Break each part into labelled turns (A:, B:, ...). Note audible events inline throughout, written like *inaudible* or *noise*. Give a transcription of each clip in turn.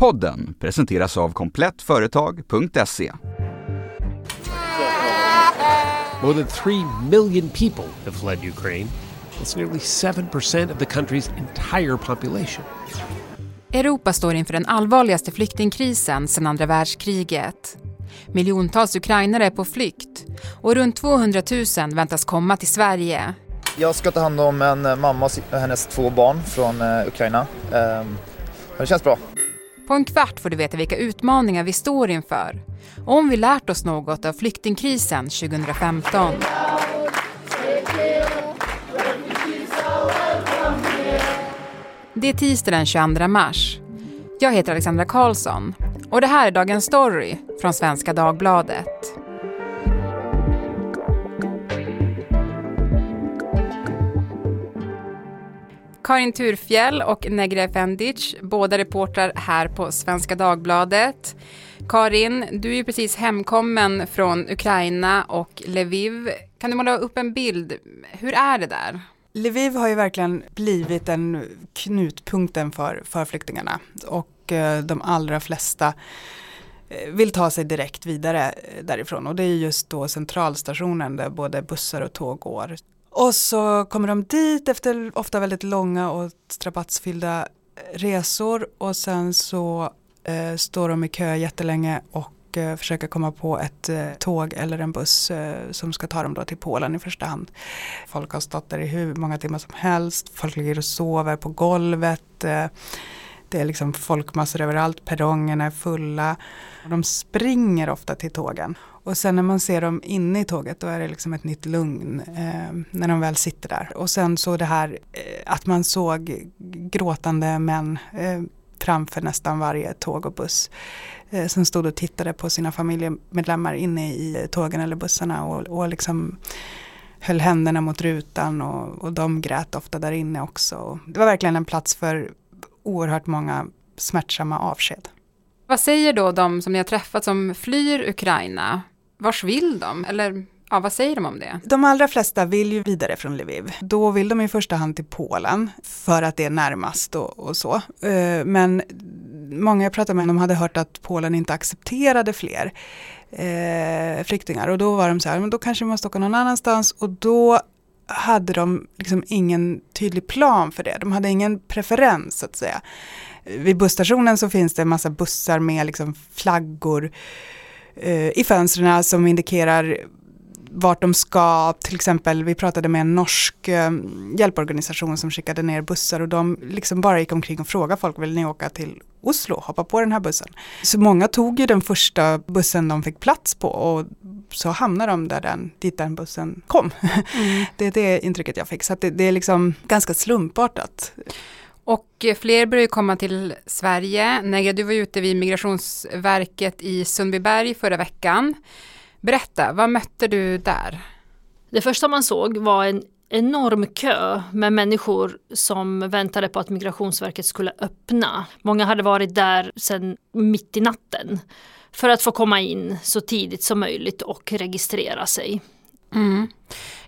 A: Podden presenteras av komplettföretag.se.
B: More than 3 million people have fled Ukraine. It's nearly 7% of the country's entire population.
C: Europa står inför den allvarligaste flyktingkrisen sedan andra världskriget. Miljontals ukrainare är på flykt och runt 200 000 väntas komma till Sverige.
D: Jag ska ta hand om en mamma och hennes två barn från eh, Ukraina. Ehm, det känns bra.
C: På en kvart får du veta vilka utmaningar vi står inför och om vi lärt oss något av flyktingkrisen 2015. Det är tisdag den 22 mars. Jag heter Alexandra Karlsson och det här är Dagens Story från Svenska Dagbladet. Karin Turfjell och Negra Efendic, båda reportrar här på Svenska Dagbladet. Karin, du är ju precis hemkommen från Ukraina och Lviv. Kan du måla upp en bild? Hur är det där?
E: Lviv har ju verkligen blivit en knutpunkten för, för flyktingarna och eh, de allra flesta eh, vill ta sig direkt vidare eh, därifrån och det är just då centralstationen där både bussar och tåg går. Och så kommer de dit efter ofta väldigt långa och strapatsfyllda eh, resor och sen så eh, står de i kö jättelänge och eh, försöker komma på ett eh, tåg eller en buss eh, som ska ta dem då till Polen i första hand. Folk har stått där i hur många timmar som helst, folk ligger och sover på golvet. Eh, det är liksom folkmassor överallt, perrongerna är fulla. De springer ofta till tågen. Och sen när man ser dem inne i tåget då är det liksom ett nytt lugn eh, när de väl sitter där. Och sen så det här eh, att man såg gråtande män eh, framför nästan varje tåg och buss. Eh, som stod och tittade på sina familjemedlemmar inne i tågen eller bussarna och, och liksom höll händerna mot rutan och, och de grät ofta där inne också. Det var verkligen en plats för oerhört många smärtsamma avsked.
C: Vad säger då de som ni har träffat som flyr Ukraina? Vars vill de? Eller ja, vad säger de om det?
E: De allra flesta vill ju vidare från Lviv. Då vill de i första hand till Polen för att det är närmast och, och så. Eh, men många jag pratade med de hade hört att Polen inte accepterade fler eh, flyktingar och då var de så här, men då kanske vi måste åka någon annanstans och då hade de liksom ingen tydlig plan för det. De hade ingen preferens så att säga. Vid busstationen så finns det en massa bussar med liksom flaggor eh, i fönstren som indikerar vart de ska, till exempel vi pratade med en norsk eh, hjälporganisation som skickade ner bussar och de liksom bara gick omkring och frågade folk, vill ni åka till Oslo, hoppa på den här bussen. Så många tog ju den första bussen de fick plats på och så hamnade de där den, dit den bussen kom. Mm. *laughs* det är det intrycket jag fick, så det, det är liksom ganska slumpartat.
C: Och fler börjar komma till Sverige. Negra, du var ute vid Migrationsverket i Sundbyberg förra veckan. Berätta, vad mötte du där?
F: Det första man såg var en enorm kö med människor som väntade på att Migrationsverket skulle öppna. Många hade varit där sedan mitt i natten för att få komma in så tidigt som möjligt och registrera sig.
C: Mm.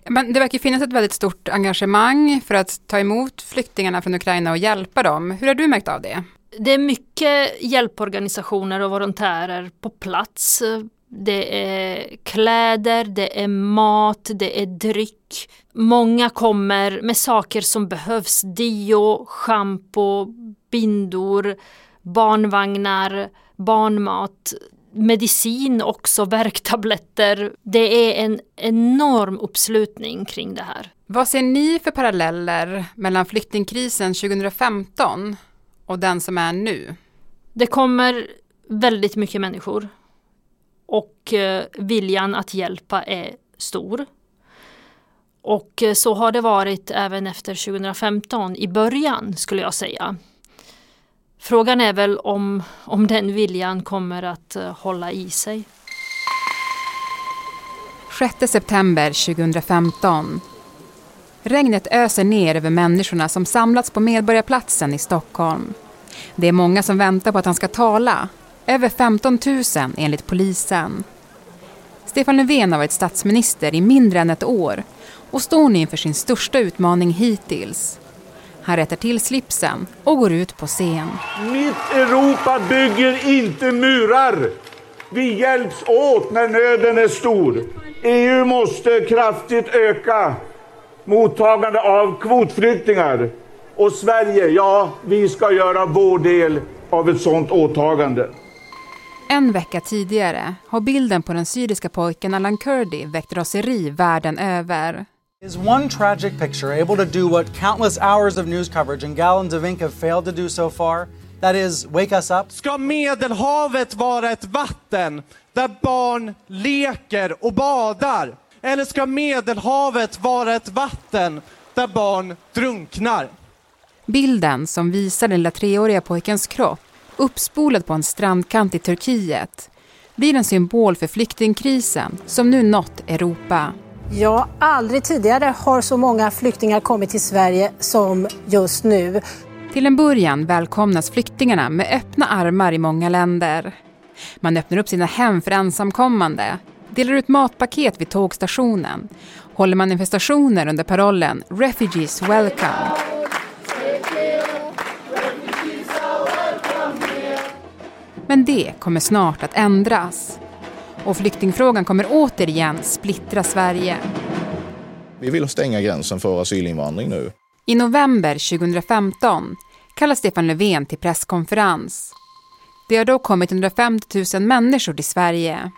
C: Men det verkar finnas ett väldigt stort engagemang för att ta emot flyktingarna från Ukraina och hjälpa dem. Hur har du märkt av det?
F: Det är mycket hjälporganisationer och volontärer på plats. Det är kläder, det är mat, det är dryck. Många kommer med saker som behövs. Dio, schampo, bindor, barnvagnar, barnmat medicin också, värktabletter. Det är en enorm uppslutning kring det här.
C: Vad ser ni för paralleller mellan flyktingkrisen 2015 och den som är nu?
F: Det kommer väldigt mycket människor och eh, viljan att hjälpa är stor. Och eh, så har det varit även efter 2015 i början skulle jag säga. Frågan är väl om, om den viljan kommer att eh, hålla i sig.
C: 6 september 2015. Regnet öser ner över människorna som samlats på Medborgarplatsen i Stockholm. Det är många som väntar på att han ska tala. Över 15 000 enligt polisen. Stefan Löfven har varit statsminister i mindre än ett år och står nu inför sin största utmaning hittills. Han rättar till slipsen och går ut på scen.
G: Mitt Europa bygger inte murar. Vi hjälps åt när nöden är stor. EU måste kraftigt öka mottagande av kvotflyktingar. Och Sverige, ja, vi ska göra vår del av ett sådant åtagande.
C: En vecka tidigare har bilden på den syriska pojken Alan Kurdi väckt raseri världen över.
H: Is one tragic picture able to do what countless hours of news coverage and gallons of ink have failed to do so far? That is, wake us up.
I: Ska Medelhavet vara ett vatten där barn leker och badar? Eller ska Medelhavet vara ett vatten där barn drunknar?
C: Bilden som visar den lilla treåriga pojkens kropp uppspolad på en strandkant i Turkiet blir en symbol för flyktingkrisen som nu nått Europa.
J: Ja, aldrig tidigare har så många flyktingar kommit till Sverige som just nu.
C: Till en början välkomnas flyktingarna med öppna armar i många länder. Man öppnar upp sina hem för ensamkommande, delar ut matpaket vid tågstationen, håller manifestationer under parollen “Refugees Welcome” Men det kommer snart att ändras. Och flyktingfrågan kommer återigen splittra Sverige.
K: Vi vill stänga gränsen för asylinvandring nu.
C: I november 2015 kallar Stefan Löfven till presskonferens. Det har då kommit 150 000 människor till Sverige.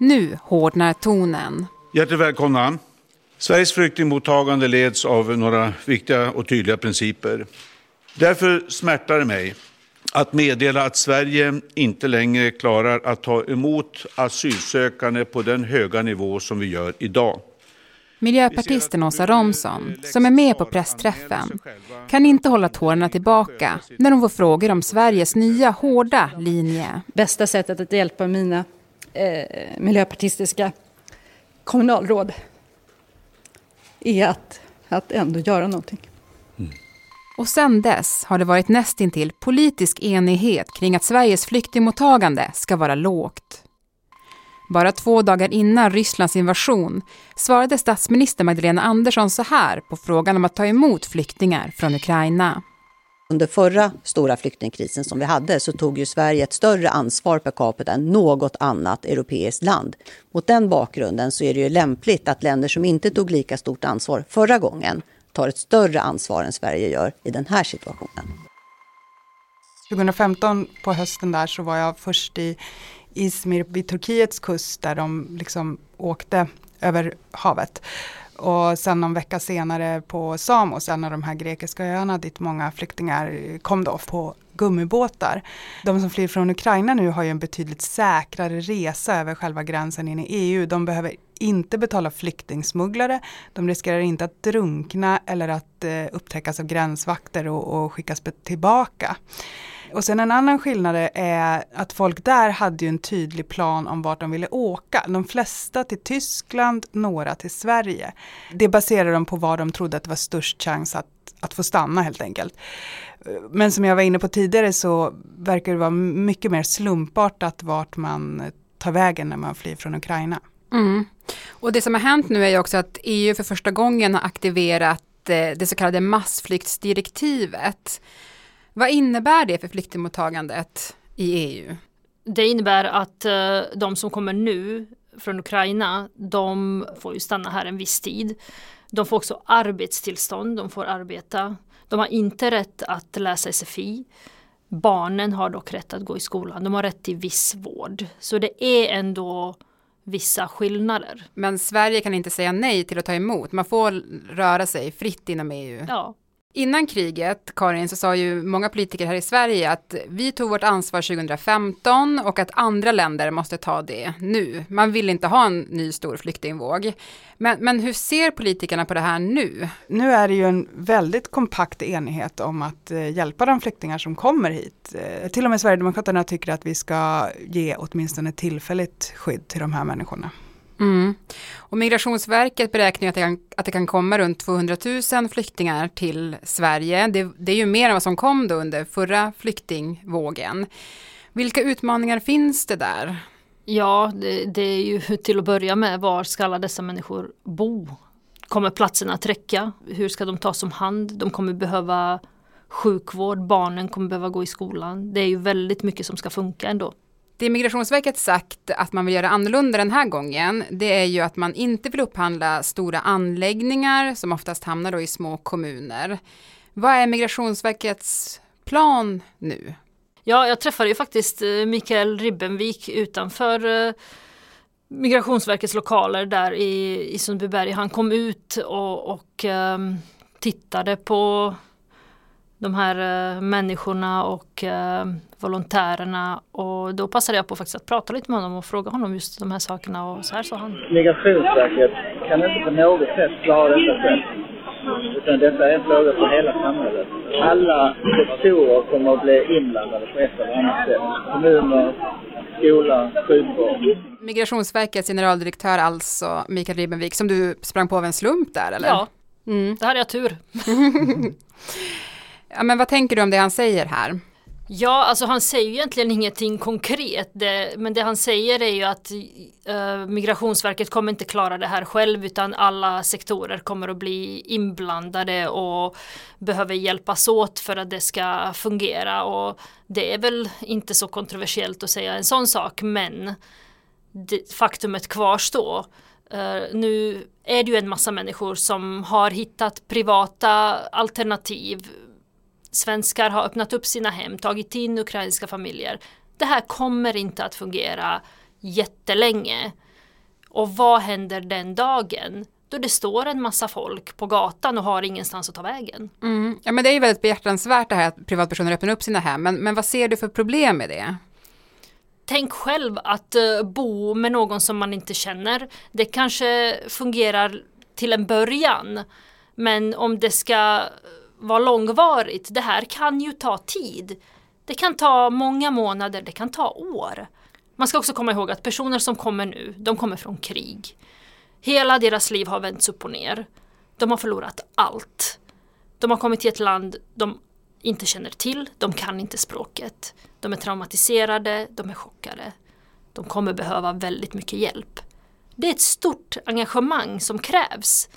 C: Nu hårdnar tonen.
G: Hjärtligt välkomna. Sveriges flyktingmottagande leds av några viktiga och tydliga principer. Därför smärtar det mig att meddela att Sverige inte längre klarar att ta emot asylsökande på den höga nivå som vi gör idag.
C: Miljöpartisten Åsa Romson, som är med på pressträffen, kan inte hålla tårarna tillbaka när hon får frågor om Sveriges nya hårda linje.
L: Bästa sättet att hjälpa mina eh, miljöpartistiska kommunalråd är att, att ändå göra någonting.
C: Och sen dess har det varit nästintill politisk enighet kring att Sveriges flyktingmottagande ska vara lågt. Bara två dagar innan Rysslands invasion svarade statsminister Magdalena Andersson så här på frågan om att ta emot flyktingar från Ukraina.
M: Under förra stora flyktingkrisen som vi hade så tog ju Sverige ett större ansvar per capita än något annat europeiskt land. Mot den bakgrunden så är det ju lämpligt att länder som inte tog lika stort ansvar förra gången tar ett större ansvar än Sverige gör i den här situationen.
E: 2015 på hösten där så var jag först i Izmir vid Turkiets kust där de liksom åkte över havet. Och sen någon vecka senare på Samos, en av de här grekiska öarna dit många flyktingar kom då på gummibåtar. De som flyr från Ukraina nu har ju en betydligt säkrare resa över själva gränsen in i EU. De behöver inte betala flyktingsmugglare. De riskerar inte att drunkna eller att eh, upptäckas av gränsvakter och, och skickas tillbaka. Och sen en annan skillnad är att folk där hade ju en tydlig plan om vart de ville åka. De flesta till Tyskland, några till Sverige. Det baserar de på var de trodde att det var störst chans att, att få stanna helt enkelt. Men som jag var inne på tidigare så verkar det vara mycket mer slumpartat vart man eh, tar vägen när man flyr från Ukraina.
C: Mm. Och det som har hänt nu är ju också att EU för första gången har aktiverat eh, det så kallade massflyktsdirektivet. Vad innebär det för flyktingmottagandet i EU?
F: Det innebär att eh, de som kommer nu från Ukraina, de får ju stanna här en viss tid. De får också arbetstillstånd, de får arbeta. De har inte rätt att läsa SFI. Barnen har dock rätt att gå i skolan. De har rätt till viss vård. Så det är ändå vissa skillnader.
C: Men Sverige kan inte säga nej till att ta emot. Man får röra sig fritt inom EU.
F: Ja.
C: Innan kriget, Karin, så sa ju många politiker här i Sverige att vi tog vårt ansvar 2015 och att andra länder måste ta det nu. Man vill inte ha en ny stor flyktingvåg. Men, men hur ser politikerna på det här nu?
E: Nu är det ju en väldigt kompakt enighet om att eh, hjälpa de flyktingar som kommer hit. Eh, till och med Sverigedemokraterna tycker att vi ska ge åtminstone tillfälligt skydd till de här människorna.
C: Mm. Och Migrationsverket beräknar att det, kan, att det kan komma runt 200 000 flyktingar till Sverige. Det, det, är ju mer än vad som kom då under förra flyktingvågen. Vilka utmaningar finns det där?
F: Ja, det, det är ju *laughs* till att börja med, var ska alla dessa människor bo? kommer platserna att räcka? Hur ska de tas om hand? De kommer behöva sjukvård, barnen kommer behöva gå i skolan. Det är ju väldigt mycket som ska funka ändå.
C: Det Migrationsverket sagt att man vill göra annorlunda den här gången, det är ju att man inte vill upphandla stora anläggningar som oftast hamnar då i små kommuner. Vad är Migrationsverkets plan nu?
F: Ja, jag träffade ju faktiskt eh, Mikael Ribbenvik utanför eh, Migrationsverkets lokaler där i, i Sundbyberg. Han kom ut och, och ehm, tittade på de här uh, människorna och uh, volontärerna och då passade jag på faktiskt att prata lite med honom och fråga honom just de här sakerna och så här sa han.
N: Migrationsverket kan inte på något sätt klara detta själv. Utan detta är en fråga för hela samhället. Alla sektorer kommer att bli inblandade på ett eller annat sätt. Kommuner, skola, sjukvård.
C: Migrationsverkets generaldirektör alltså, Mikael Ribbenvik, som du sprang på av en slump där eller?
F: Ja, mm. det hade jag tur. *laughs*
C: ja, men vad tänker du om det han säger här?
F: Ja, alltså han säger ju egentligen ingenting konkret. Det, men det han säger är ju att uh, Migrationsverket kommer inte klara det här själv utan alla sektorer kommer att bli inblandade och behöver hjälpas åt för att det ska fungera. Och det är väl inte så kontroversiellt att säga en sån sak men det, faktumet kvarstår. Uh, nu är det ju en massa människor som har hittat privata alternativ Svenskar har öppnat upp sina hem, tagit in ukrainska familjer. Det här kommer inte att fungera jättelänge. Och vad händer den dagen? Då det står en massa folk på gatan och har ingenstans att ta vägen.
C: Mm. Ja men det är ju väldigt behjärtansvärt det här att privatpersoner öppnar upp sina hem. Men, men vad ser du för problem med det?
F: Tänk själv att uh, bo med någon som man inte känner. Det kanske fungerar till en början. Men om det ska vara långvarigt. Det här kan ju ta tid. Det kan ta många månader, det kan ta år. Man ska också komma ihåg att personer som kommer nu, de kommer från krig. Hela deras liv har vänts upp och ner. De har förlorat allt. De har kommit till ett land de inte känner till, de kan inte språket. De är traumatiserade, de är chockade. De kommer behöva väldigt mycket hjälp. Det är ett stort engagemang som krävs.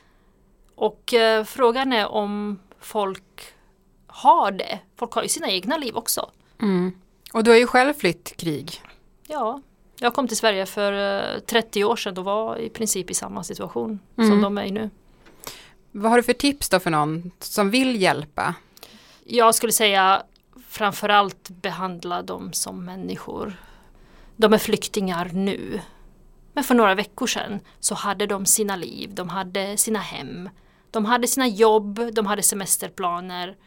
F: Och eh, frågan är om folk har det. Folk har ju sina egna liv också.
C: Mm. Och du har ju själv flytt krig.
F: Ja, jag kom till Sverige för 30 eh, år sedan och var i princip i samma situation mm. som de är i nu.
C: Vad har du för tips då för någon som vill hjälpa?
F: Jag skulle säga framförallt behandla dem som människor. De är flyktingar nu. Men för några veckor sedan så hade de sina liv, de hade sina hem, de hade sina jobb, de hade semesterplaner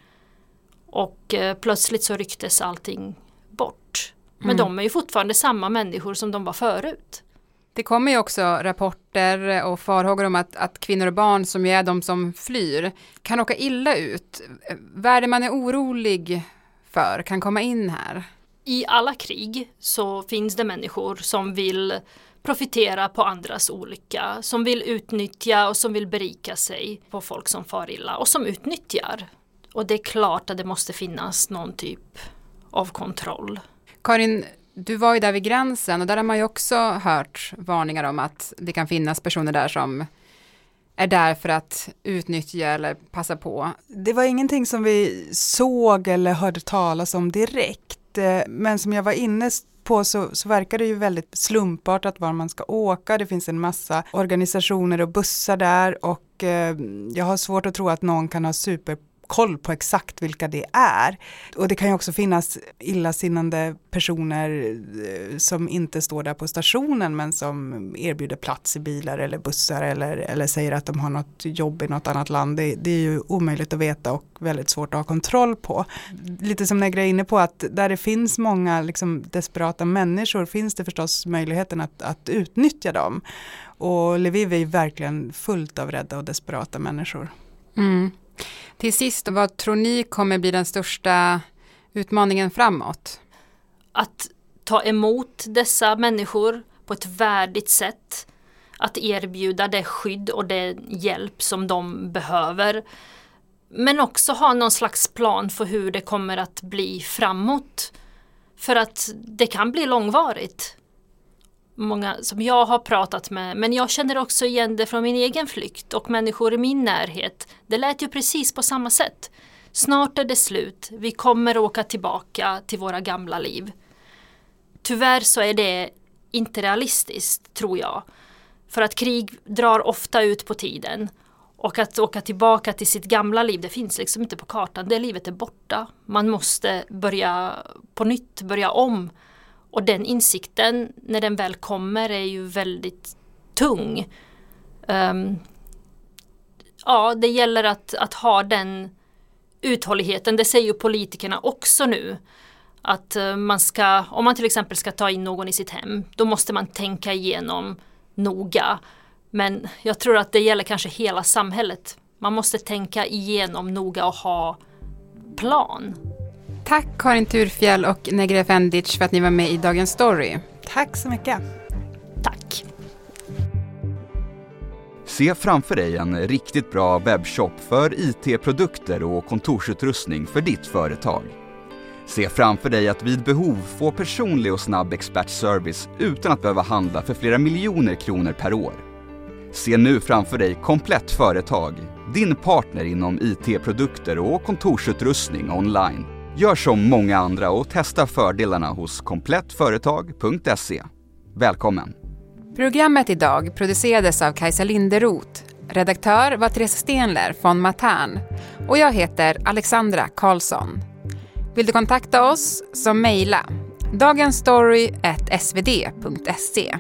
F: och eh, plötsligt så rycktes allting bort. Men mm. de är ju fortfarande samma människor som de var förut.
C: Det kommer ju också rapporter och farhågor om att, att kvinnor och barn som ju är de som flyr kan åka illa ut. Vad är det man är orolig för kan komma in här?
F: I alla krig så finns det människor som vill profitera på andras olycka, som vill utnyttja och som vill berika sig på folk som far illa och som utnyttjar. Och det är klart att det måste finnas någon typ av kontroll.
C: Karin, du var ju där vid gränsen och där har man ju också hört varningar om att det kan finnas personer där som är där för att utnyttja eller passa på.
E: Det var ingenting som vi såg eller hörde talas om direkt, att, eh, men som jag var inne på så, så verkar det ju väldigt slumpartat var man ska åka. Det finns en massa organisationer och bussar där och eh, jag har svårt att tro att någon kan ha super koll på exakt vilka det är. Och det kan ju också finnas illasinnande personer eh, som inte står där på stationen men som erbjuder plats i bilar eller bussar eller, eller säger att de har något jobb i något annat land. Det, det är ju omöjligt att veta och väldigt svårt att ha kontroll på. Lite som Negra är inne på att där det finns många liksom, desperata människor finns det förstås möjligheten att, att utnyttja dem. Och Lviv är ju verkligen fullt av rädda och desperata människor.
C: Mm. Till sist, vad tror ni kommer bli den största utmaningen framåt?
F: Att ta emot dessa människor på ett värdigt sätt. Att erbjuda det skydd och den hjälp som de behöver. Men också ha någon slags plan för hur det kommer att bli framåt. För att det kan bli långvarigt många som jag har pratat med. Men jag känner också igen det från min egen flykt och människor i min närhet. Det lät ju precis på samma sätt. Snart är det slut. Vi kommer åka tillbaka till våra gamla liv. Tyvärr så är det inte realistiskt, tror jag. För att krig drar ofta ut på tiden. Och att åka tillbaka till sitt gamla liv, det finns liksom inte på kartan. Det livet är borta. Man måste börja på nytt, börja om. Och den insikten, när den väl kommer, är ju väldigt tung. Um, ja, det gäller att, att ha den uthålligheten. Det säger ju politikerna också nu. Att eh, man ska, om man till exempel ska ta in någon i sitt hem, då måste man tänka igenom noga. Men jag tror att det gäller kanske hela samhället. Man måste tänka igenom noga och ha plan.
C: Tack Karin Turfjell och Negre Fendic för att ni var med i Dagens Story.
E: Tack så mycket.
F: Tack.
A: Se framför dig en riktigt bra webbshop för IT-produkter och kontorsutrustning för ditt företag. Se framför dig att vid behov få personlig och snabb expertservice utan att behöva handla för flera miljoner kronor per år. Se nu framför dig Komplett Företag, din partner inom IT-produkter och kontorsutrustning online. Gör som många andra och testa fördelarna hos komplettföretag.se. Välkommen!
C: Programmet idag producerades av Kajsa Linderoth. Redaktör var Therese Stenler von Matern och jag heter Alexandra Karlsson. Vill du kontakta oss så mejla dagensstory.svd.se.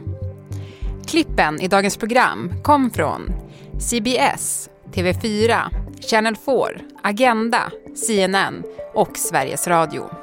C: Klippen i dagens program kom från CBS, TV4, Channel 4, Agenda, CNN och Sveriges Radio.